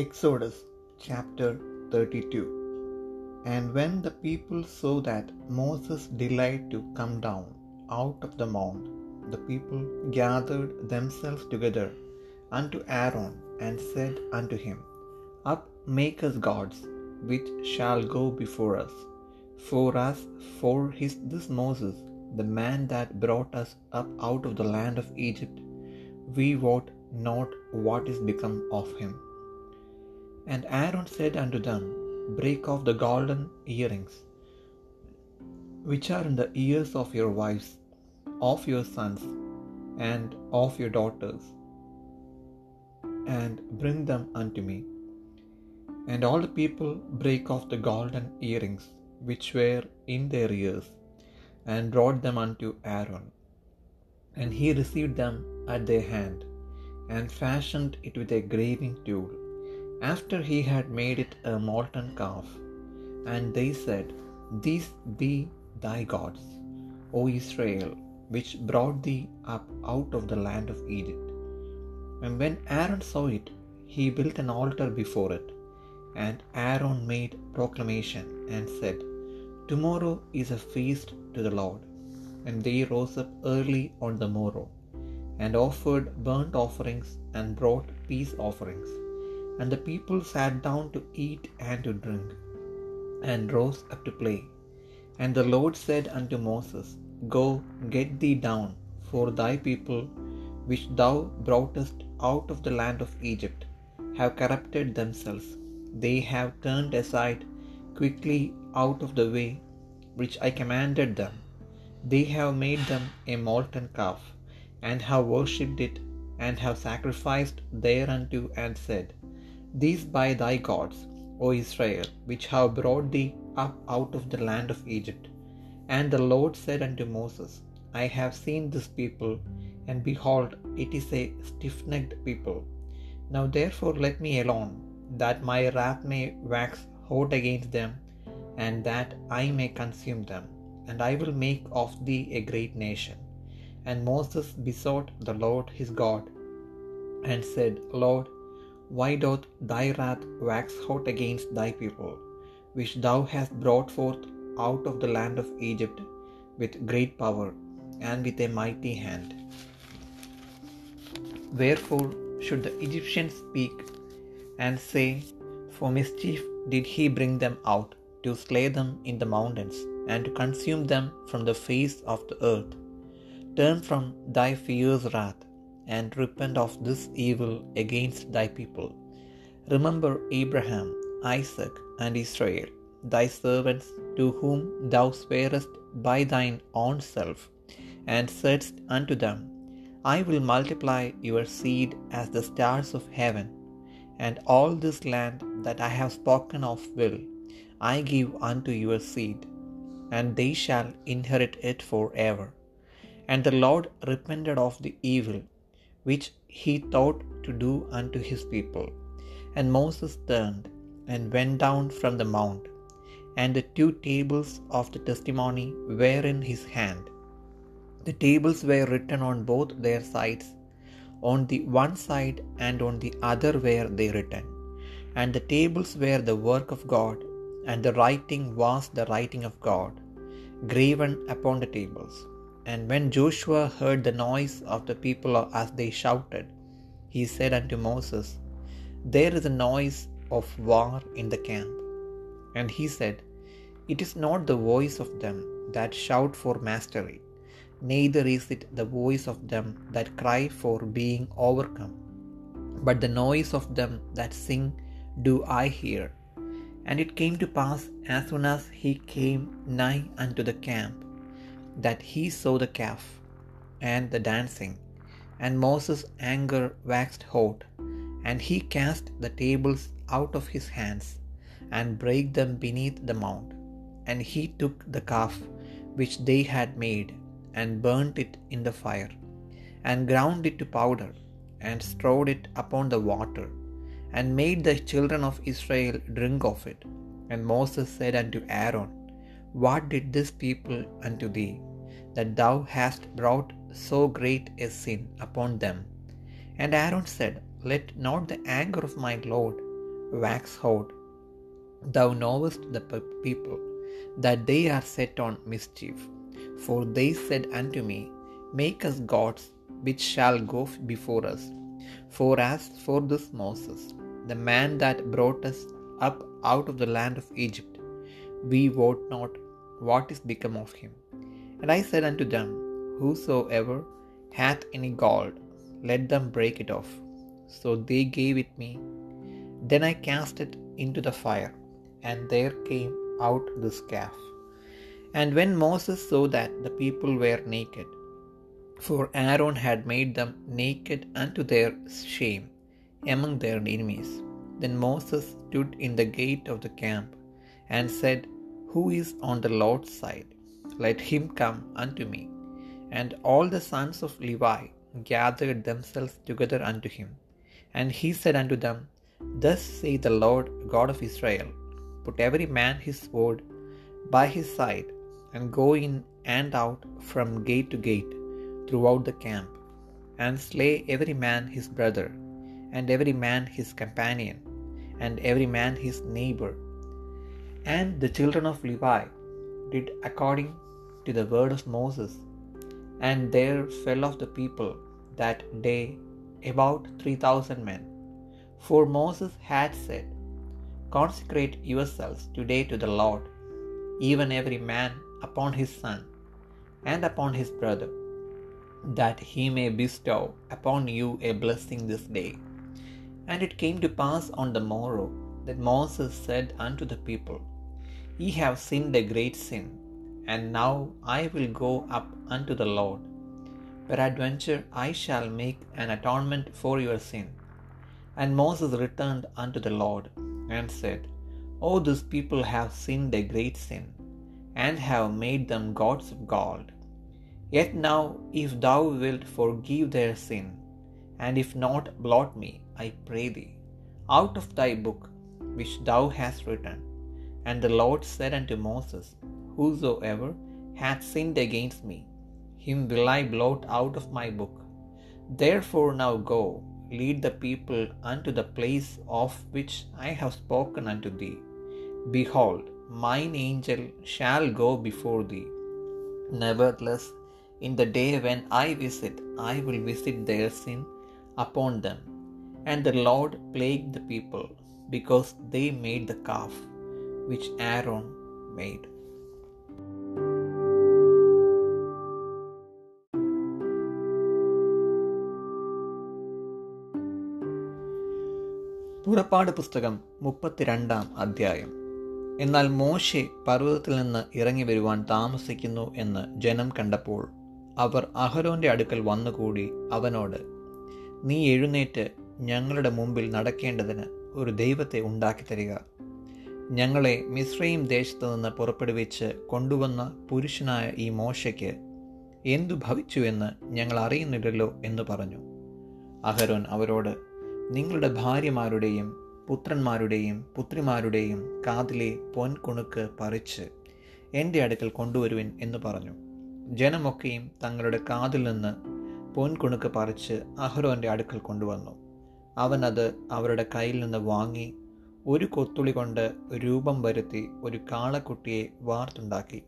Exodus chapter 32 And when the people saw that Moses delayed to come down out of the mount, the people gathered themselves together unto Aaron and said unto him, Up, make us gods, which shall go before us. For us, for his, this Moses, the man that brought us up out of the land of Egypt, we wot not what is become of him. And Aaron said unto them, Break off the golden earrings, which are in the ears of your wives, of your sons, and of your daughters, and bring them unto me. And all the people brake off the golden earrings which were in their ears, and brought them unto Aaron. And he received them at their hand, and fashioned it with a graving tool after he had made it a molten calf. And they said, These be thy gods, O Israel, which brought thee up out of the land of Egypt. And when Aaron saw it, he built an altar before it. And Aaron made proclamation and said, Tomorrow is a feast to the Lord. And they rose up early on the morrow, and offered burnt offerings and brought peace offerings. And the people sat down to eat and to drink, and rose up to play. And the Lord said unto Moses, Go, get thee down, for thy people, which thou broughtest out of the land of Egypt, have corrupted themselves. They have turned aside quickly out of the way which I commanded them. They have made them a molten calf, and have worshipped it, and have sacrificed thereunto, and said, these by thy gods, O Israel, which have brought thee up out of the land of Egypt. And the Lord said unto Moses, I have seen this people, and behold, it is a stiff necked people. Now therefore let me alone, that my wrath may wax hot against them, and that I may consume them, and I will make of thee a great nation. And Moses besought the Lord his God, and said, Lord, why doth thy wrath wax hot against thy people, which thou hast brought forth out of the land of Egypt with great power and with a mighty hand? Wherefore should the Egyptians speak and say, For mischief did he bring them out, to slay them in the mountains, and to consume them from the face of the earth? Turn from thy fierce wrath and repent of this evil against thy people. Remember Abraham, Isaac, and Israel, thy servants, to whom thou swearest by thine own self, and saidst unto them, I will multiply your seed as the stars of heaven, and all this land that I have spoken of will I give unto your seed, and they shall inherit it for ever. And the Lord repented of the evil which he thought to do unto his people. And Moses turned and went down from the mount, and the two tables of the testimony were in his hand. The tables were written on both their sides, on the one side and on the other were they written. And the tables were the work of God, and the writing was the writing of God, graven upon the tables. And when Joshua heard the noise of the people as they shouted, he said unto Moses, There is a noise of war in the camp. And he said, It is not the voice of them that shout for mastery, neither is it the voice of them that cry for being overcome, but the noise of them that sing do I hear. And it came to pass as soon as he came nigh unto the camp, that he saw the calf and the dancing, and Moses' anger waxed hot, and he cast the tables out of his hands, and brake them beneath the mount. And he took the calf which they had made, and burnt it in the fire, and ground it to powder, and strewed it upon the water, and made the children of Israel drink of it. And Moses said unto Aaron, What did this people unto thee, that thou hast brought so great a sin upon them? And Aaron said, Let not the anger of my Lord wax hot. Thou knowest the people, that they are set on mischief. For they said unto me, Make us gods which shall go before us. For as for this Moses, the man that brought us up out of the land of Egypt, we wot not what is become of him. And I said unto them, Whosoever hath any gold, let them break it off. So they gave it me. Then I cast it into the fire, and there came out this calf. And when Moses saw that the people were naked, for Aaron had made them naked unto their shame among their enemies, then Moses stood in the gate of the camp and said, Who is on the Lord's side? Let him come unto me. And all the sons of Levi gathered themselves together unto him. And he said unto them, Thus saith the Lord God of Israel Put every man his sword by his side, and go in and out from gate to gate throughout the camp, and slay every man his brother, and every man his companion, and every man his neighbor. And the children of Levi did according to the word of Moses, and there fell of the people that day about three thousand men. For Moses had said, Consecrate yourselves today to the Lord, even every man upon his son and upon his brother, that he may bestow upon you a blessing this day. And it came to pass on the morrow that Moses said unto the people, Ye have sinned a great sin, and now I will go up unto the Lord. Peradventure I shall make an atonement for your sin. And Moses returned unto the Lord, and said, O this people have sinned a great sin, and have made them gods of gold. Yet now, if thou wilt forgive their sin, and if not, blot me, I pray thee, out of thy book which thou hast written. And the Lord said unto Moses, Whosoever hath sinned against me, him will I blot out of my book. Therefore now go, lead the people unto the place of which I have spoken unto thee. Behold, mine angel shall go before thee. Nevertheless, in the day when I visit, I will visit their sin upon them. And the Lord plagued the people, because they made the calf which Aaron made. പുറപ്പാട് പുസ്തകം മുപ്പത്തിരണ്ടാം അധ്യായം. എന്നാൽ മോശെ പർവതത്തിൽ നിന്ന് ഇറങ്ങി വരുവാൻ താമസിക്കുന്നു എന്ന് ജനം കണ്ടപ്പോൾ അവർ അഹരോന്റെ അടുക്കൽ വന്നുകൂടി അവനോട് നീ എഴുന്നേറ്റ് ഞങ്ങളുടെ മുമ്പിൽ നടക്കേണ്ടതിന് ഒരു ദൈവത്തെ ഉണ്ടാക്കി തരിക. ഞങ്ങളെ മിശ്രയും ദേശത്ത് നിന്ന് പുറപ്പെടുവിച്ച് കൊണ്ടുവന്ന പുരുഷനായ ഈ മോശയ്ക്ക് എന്തു ഭവിച്ചു എന്ന് ഞങ്ങൾ അറിയുന്നില്ലല്ലോ എന്ന് പറഞ്ഞു. അഹരോൻ അവരോട് നിങ്ങളുടെ ഭാര്യമാരുടെയും പുത്രന്മാരുടെയും പുത്രിമാരുടെയും കാതിലെ പൊൻകുണുക്ക് പറിച്ച് എന്റെ അടുക്കൽ കൊണ്ടുവരുവിൻ എന്ന് പറഞ്ഞു. ജനമൊക്കെയും തങ്ങളുടെ കാതിൽ നിന്ന് പൊൻകുണുക്ക് പറിച്ച് അഹ്റോന്റെ അടുക്കൽ കൊണ്ടുവന്നു. അവൻ അത് അവരുടെ കയ്യിൽ നിന്ന് വാങ്ങി ഒരു കൊത്തുളി കൊണ്ട് രൂപം വരുത്തി ഒരു കാളക്കുട്ടിയെ വാർത്തുണ്ടാക്കി.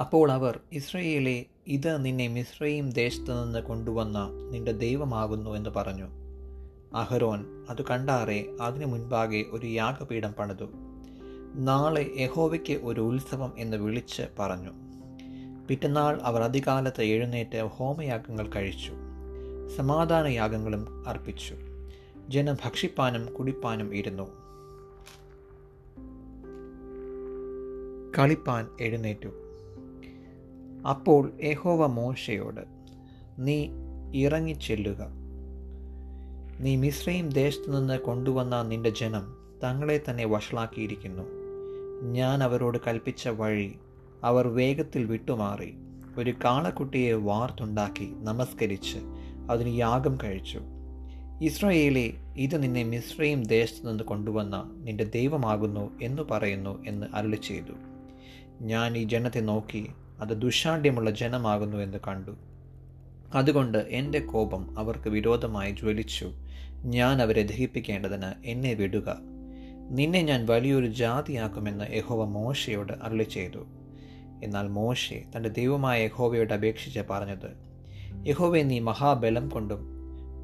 അപ്പോൾ അവർ ഇസ്രയേലെ ഇത് നിന്നെ മിശ്രയും ദേശത്തു നിന്ന് കൊണ്ടുവന്ന നിന്റെ ദൈവമാകുന്നു എന്ന് പറഞ്ഞു. അഹരോൻ അത് കണ്ടാറെ അതിനു മുൻപാകെ ഒരു യാഗപീഠം പണിതു. നാളെ യഹോവയ്ക്ക് ഒരു ഉത്സവം എന്ന് വിളിച്ച് പറഞ്ഞു. പിറ്റന്നാൾ അവർ അധികാലത്ത് എഴുന്നേറ്റ് ഹോമയാഗങ്ങൾ കഴിച്ചു. സമാധാന യാഗങ്ങളും അർപ്പിച്ചു. ജനം ഭക്ഷിപ്പാനും കുടിപ്പാനും ഇരുന്നു. കളിപ്പാൻ എഴുന്നേറ്റു. അപ്പോൾ യഹോവ മോശയോട് നീ ഇറങ്ങിച്ചെല്ലുക. നീ മിശ്രയും ദേശത്തു നിന്ന് കൊണ്ടുവന്ന നിന്റെ ജനം തങ്ങളെ തന്നെ വഷളാക്കിയിരിക്കുന്നു. ഞാൻ അവരോട് കൽപ്പിച്ച വഴി അവർ വേഗത്തിൽ വിട്ടുമാറി. ഒരു കാളക്കുട്ടിയെ വാർത്തുണ്ടാക്കി നമസ്കരിച്ച് അതിന് യാഗം കഴിച്ചു. ഇസ്രായേലെ ഇത് നിന്നെ മിശ്രയും ദേശത്തു നിന്ന് കൊണ്ടുവന്ന നിന്റെ ദൈവമാകുന്നു എന്ന് പറയുന്നു എന്ന് അരുളി ചെയ്തു ഞാൻ ഈ ജനത്തെ നോക്കി അത് ദുഷാഢ്യമുള്ള ജനമാകുന്നു എന്ന് കണ്ടു. അതുകൊണ്ട് എന്റെ കോപം അവർക്ക് വിരോധമായി ജ്വലിച്ചു. ഞാൻ അവരെ ദഹിപ്പിക്കേണ്ടതിന് എന്നെ വിടുക. നിന്നെ ഞാൻ വലിയൊരു ജാതിയാക്കുമെന്ന് യഹോവ മോശയോട് അരുളി ചെയ്തു എന്നാൽ മോശെ തന്റെ ദൈവമായ യഹോവയോട് അപേക്ഷിച്ച് പറഞ്ഞത് യഹോവെ നീ മഹാബലം കൊണ്ടും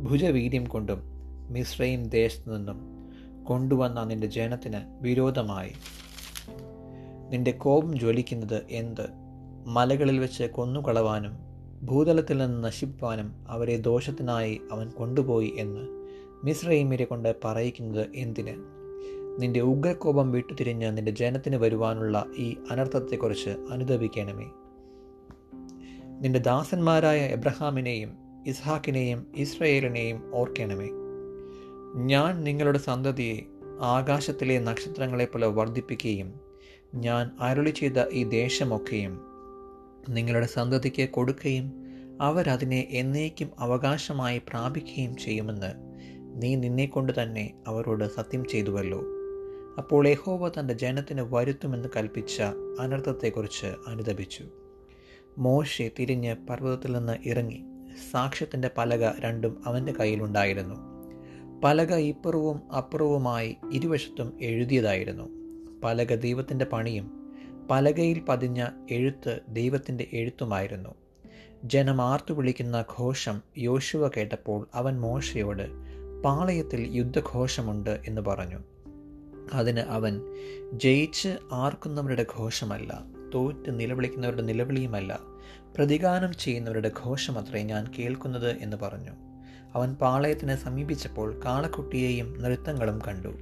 ഭുജവീര്യം കൊണ്ടും മിശ്രയും ദേശത്തു നിന്നും കൊണ്ടുവന്ന നിന്റെ ജനത്തിന് വിരോധമായി. നിന്റെ കോപം ജ്വലിക്കുന്നത് എന്ത്? മലകളിൽ വെച്ച് കൊന്നുകളവാനും ഭൂതലത്തിൽ നിന്ന് നശിപ്പാനും അവരെ ദോഷത്തിനായി അവൻ കൊണ്ടുപോയി എന്ന് മിശ്രൈമിരെ കൊണ്ട് പറയിക്കുന്നത് എന്തിന്? നിന്റെ ഉഗ്രകോപം വിട്ടുതിരിഞ്ഞ് നിന്റെ ജനത്തിന് വരുവാനുള്ള ഈ അനർത്ഥത്തെക്കുറിച്ച് അനുദപിക്കണമേ. നിന്റെ ദാസന്മാരായ എബ്രഹാമിനെയും ഇസ്ഹാക്കിനെയും ഇസ്രയേലിനെയും ഓർക്കണമേ. ഞാൻ നിങ്ങളുടെ സന്തതിയെ ആകാശത്തിലെ നക്ഷത്രങ്ങളെപ്പോലെ വർദ്ധിപ്പിക്കുകയും ഞാൻ അരുളി ചെയ്ത ഈ ദേശമൊക്കെയും നിങ്ങളുടെ സന്തതിക്ക് കൊടുക്കുകയും അവരതിനെ എന്നേക്കും അവകാശമായി പ്രാപിക്കുകയും ചെയ്യുമെന്ന് നീ നിന്നെക്കൊണ്ട് തന്നെ അവരോട് സത്യം ചെയ്തുവല്ലോ. അപ്പോൾ യഹോവ തന്റെ ജനത്തിന് വരുത്തുമെന്ന് കൽപ്പിച്ച അനർത്ഥത്തെക്കുറിച്ച് അനുദപിച്ചു. മോശെ തിരിഞ്ഞ് പർവതത്തിൽ നിന്ന് ഇറങ്ങി. സാക്ഷ്യത്തിന്റെ പലക രണ്ടും അവന്റെ കയ്യിലുണ്ടായിരുന്നു പലക ഇപ്പുറവും അപ്പുറവുമായി ഇരുവശത്തും എഴുതിയതായിരുന്നു. പലക ദൈവത്തിന്റെ പണിയും പലകയിൽ പതിഞ്ഞ എഴുത്ത് ദൈവത്തിന്റെ എഴുത്തുമായിരുന്നു. ജനം ആർത്തു വിളിക്കുന്ന ഘോഷം യോശുവ കേട്ടപ്പോൾ അവൻ മോശയോട് പാളയത്തിൽ യുദ്ധഘോഷമുണ്ട് എന്ന് പറഞ്ഞു. അതിന് അവൻ ജയിച്ച് ആർക്കുന്നവരുടെ ഘോഷമല്ല തോറ്റ് നിലവിളിക്കുന്നവരുടെ നിലവിളിയുമല്ല പ്രതികാരം ചെയ്യുന്നവരുടെ ഘോഷമത്രേ ഞാൻ കേൾക്കുന്നത് എന്ന് പറഞ്ഞു. അവൻ പാളയത്തിനെ സമീപിച്ചപ്പോൾ കാളക്കുട്ടിയെയും നൃത്തങ്ങളും കണ്ടു.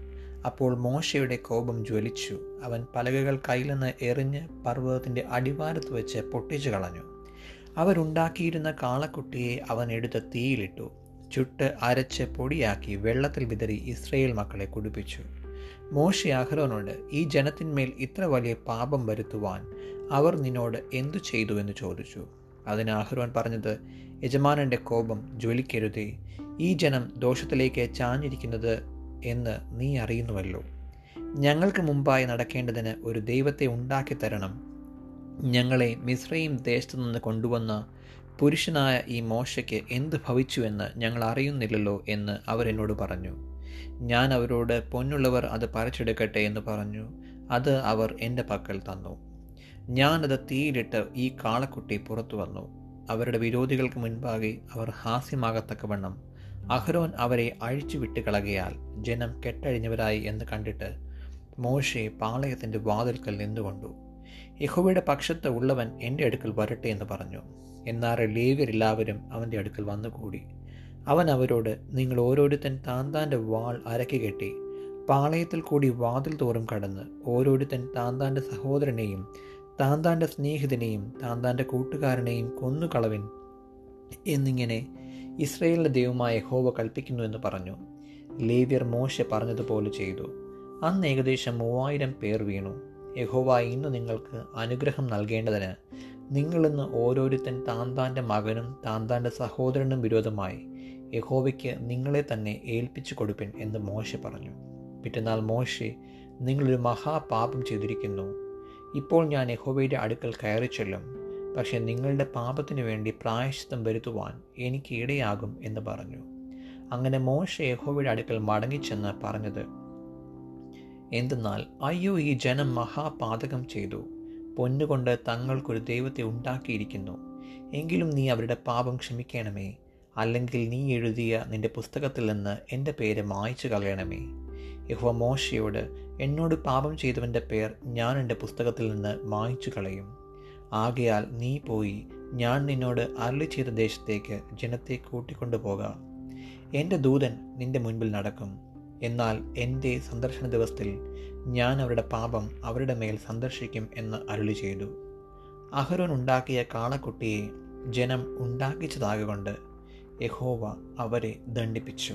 അപ്പോൾ മോശയുടെ കോപം ജ്വലിച്ചു. അവൻ പലകകൾ കയ്യിൽ നിന്ന് എറിഞ്ഞ് പർവതത്തിന്റെ അടിവാരത്ത് വെച്ച് പൊട്ടിച്ചു കളഞ്ഞു. അവരുണ്ടാക്കിയിരുന്ന കാളക്കുട്ടിയെ അവൻ എടുത്ത് തീയിലിട്ടു. ചുട്ട് അരച്ച് പൊടിയാക്കി വെള്ളത്തിൽ വിതറി ഇസ്രയേൽ മക്കളെ കുടിപ്പിച്ചു. മോശി അഹ്റോനോട് ഈ ജനത്തിന്മേൽ ഇത്ര വലിയ പാപം വരുത്തുവാൻ അവർ നിന്നോട് എന്തു ചെയ്തു? എന്ന് ചോദിച്ചു. അതിന് അഹ്റോൻ പറഞ്ഞത് യജമാനന്റെ കോപം ജ്വലിക്കരുതേ. ഈ ജനം ദോഷത്തിലേക്ക് ചാഞ്ഞിരിക്കുന്നത് എന്ന് നീ അറിയുന്നുവല്ലോ. ഞങ്ങൾക്ക് മുമ്പായി നടക്കേണ്ടതിന് ഒരു ദൈവത്തെ ഉണ്ടാക്കി തരണം ഞങ്ങളെ മിശ്രയും ദേശത്തു നിന്ന് കൊണ്ടുവന്ന പുരുഷനായ ഈ മോശയ്ക്ക് എന്ത് ഭവിച്ചുവെന്ന് ഞങ്ങൾ അറിയുന്നില്ലല്ലോ എന്ന് അവരെന്നോട് പറഞ്ഞു. ഞാൻ അവരോട് പൊന്നുള്ളവർ അത് പറിച്ചെടുക്കട്ടെ എന്ന് പറഞ്ഞു. അത് അവർ എന്റെ പക്കൽ തന്നു. ഞാനത് തീയിലിട്ട് ഈ കാളക്കുട്ടി പുറത്തു വന്നു. അവരുടെ വിരോധികൾക്ക് മുൻപാകെ അവർ ഹാസ്യമാകത്തക്കവണ്ണം. അഹ്റോൻ അവരെ അഴിച്ചു വിട്ടുകളകയാൽ ജനം കെട്ടഴിഞ്ഞവരായി എന്ന് കണ്ടിട്ട് മോശെ പാളയത്തിന്റെ വാതിൽക്കൽ നിന്നുകൊണ്ടു. യഹോവയുടെ പക്ഷത്ത് ഉള്ളവൻ എന്റെ അടുക്കൽ വരട്ടെ എന്ന് പറഞ്ഞു. എന്നാൽ ലേവ്യരെല്ലാവരും അവന്റെ അടുക്കൽ വന്നുകൂടി. അവൻ അവരോട് നിങ്ങൾ ഓരോരുത്തൻ താൻ താന്റെ വാൾ അരക്കി കെട്ടി പാളയത്തിൽ കൂടി വാതിൽ തോറും കടന്ന് ഓരോരുത്തൻ താൻ താന്റെ സഹോദരനെയും താൻ താന്റെ സ്നേഹിതനെയും താൻ താന്റെ കൂട്ടുകാരനെയും കൊന്നുകളവിൻ എന്നിങ്ങനെ ഇസ്രയേലിന്റെ ദൈവമായ ഹോവ കൽപ്പിക്കുന്നു എന്ന് പറഞ്ഞു. ലേവ്യർ മോശ പറഞ്ഞതുപോലെ ചെയ്തു. അന്ന് ഏകദേശം മൂവായിരം പേർ വീണു. യഹോവ ഇന്ന് നിങ്ങൾക്ക് അനുഗ്രഹം നൽകേണ്ടതിന് നിങ്ങളിന്ന് ഓരോരുത്തൻ താൻ താന്റെ മകനും താൻ താന്റെ സഹോദരനും വിരോധമായി യഹോവയ്ക്ക് നിങ്ങളെ തന്നെ ഏൽപ്പിച്ചു കൊടുപ്പിൻ എന്ന് മോശ പറഞ്ഞു. പിറ്റന്നാൾ മോശെ നിങ്ങളൊരു മഹാപാപം ചെയ്തിരിക്കുന്നു. ഇപ്പോൾ ഞാൻ യഹോവയുടെ അടുക്കൽ കയറി ചെല്ലും. പക്ഷെ നിങ്ങളുടെ പാപത്തിനു വേണ്ടി പ്രായശ്ചിത്തം വരുത്തുവാൻ എനിക്ക് ഇടയാകും എന്ന് പറഞ്ഞു. അങ്ങനെ മോശ യഹോവയുടെ അടുക്കൽ മടങ്ങിച്ചെന്ന് പറഞ്ഞത് എന്തെന്നാൽ അയ്യോ ഈ ജനം മഹാപാതകം ചെയ്തു. പൊന്നുകൊണ്ട് തങ്ങൾക്കൊരു ദൈവത്തെ ഉണ്ടാക്കിയിരിക്കുന്നു. എങ്കിലും നീ അവരുടെ പാപം ക്ഷമിക്കണമേ. അല്ലെങ്കിൽ നീ എഴുതിയ നിന്റെ പുസ്തകത്തിൽ നിന്ന് എന്റെ പേര് മായ്ച്ചു കളയണമേ. യഹുവ മോശയോട് എന്നോട് പാപം ചെയ്തവന്റെ പേർ ഞാൻ എന്റെ പുസ്തകത്തിൽ നിന്ന് മായ്ച്ചു കളയും. ആകയാൽ നീ പോയി ഞാൻ നിന്നോട് അരളി ചെയ്ത ദേശത്തേക്ക് ജനത്തെ കൂട്ടിക്കൊണ്ടുപോകാം എന്റെ ദൂതൻ നിന്റെ മുൻപിൽ നടക്കും. എന്നാൽ എന്റെ സന്ദർശന ദിവസത്തിൽ ഞാൻ അവരുടെ പാപം അവരുടെ മേൽ സന്ദർശിക്കും എന്ന് അരുളി ചെയ്തു. അഹരോൻ ഉണ്ടാക്കിയ കാളക്കുട്ടിയെ ജനം ഉണ്ടാക്കിച്ചതാകൊണ്ട് യഹോവ അവരെ ദണ്ഡിപ്പിച്ചു.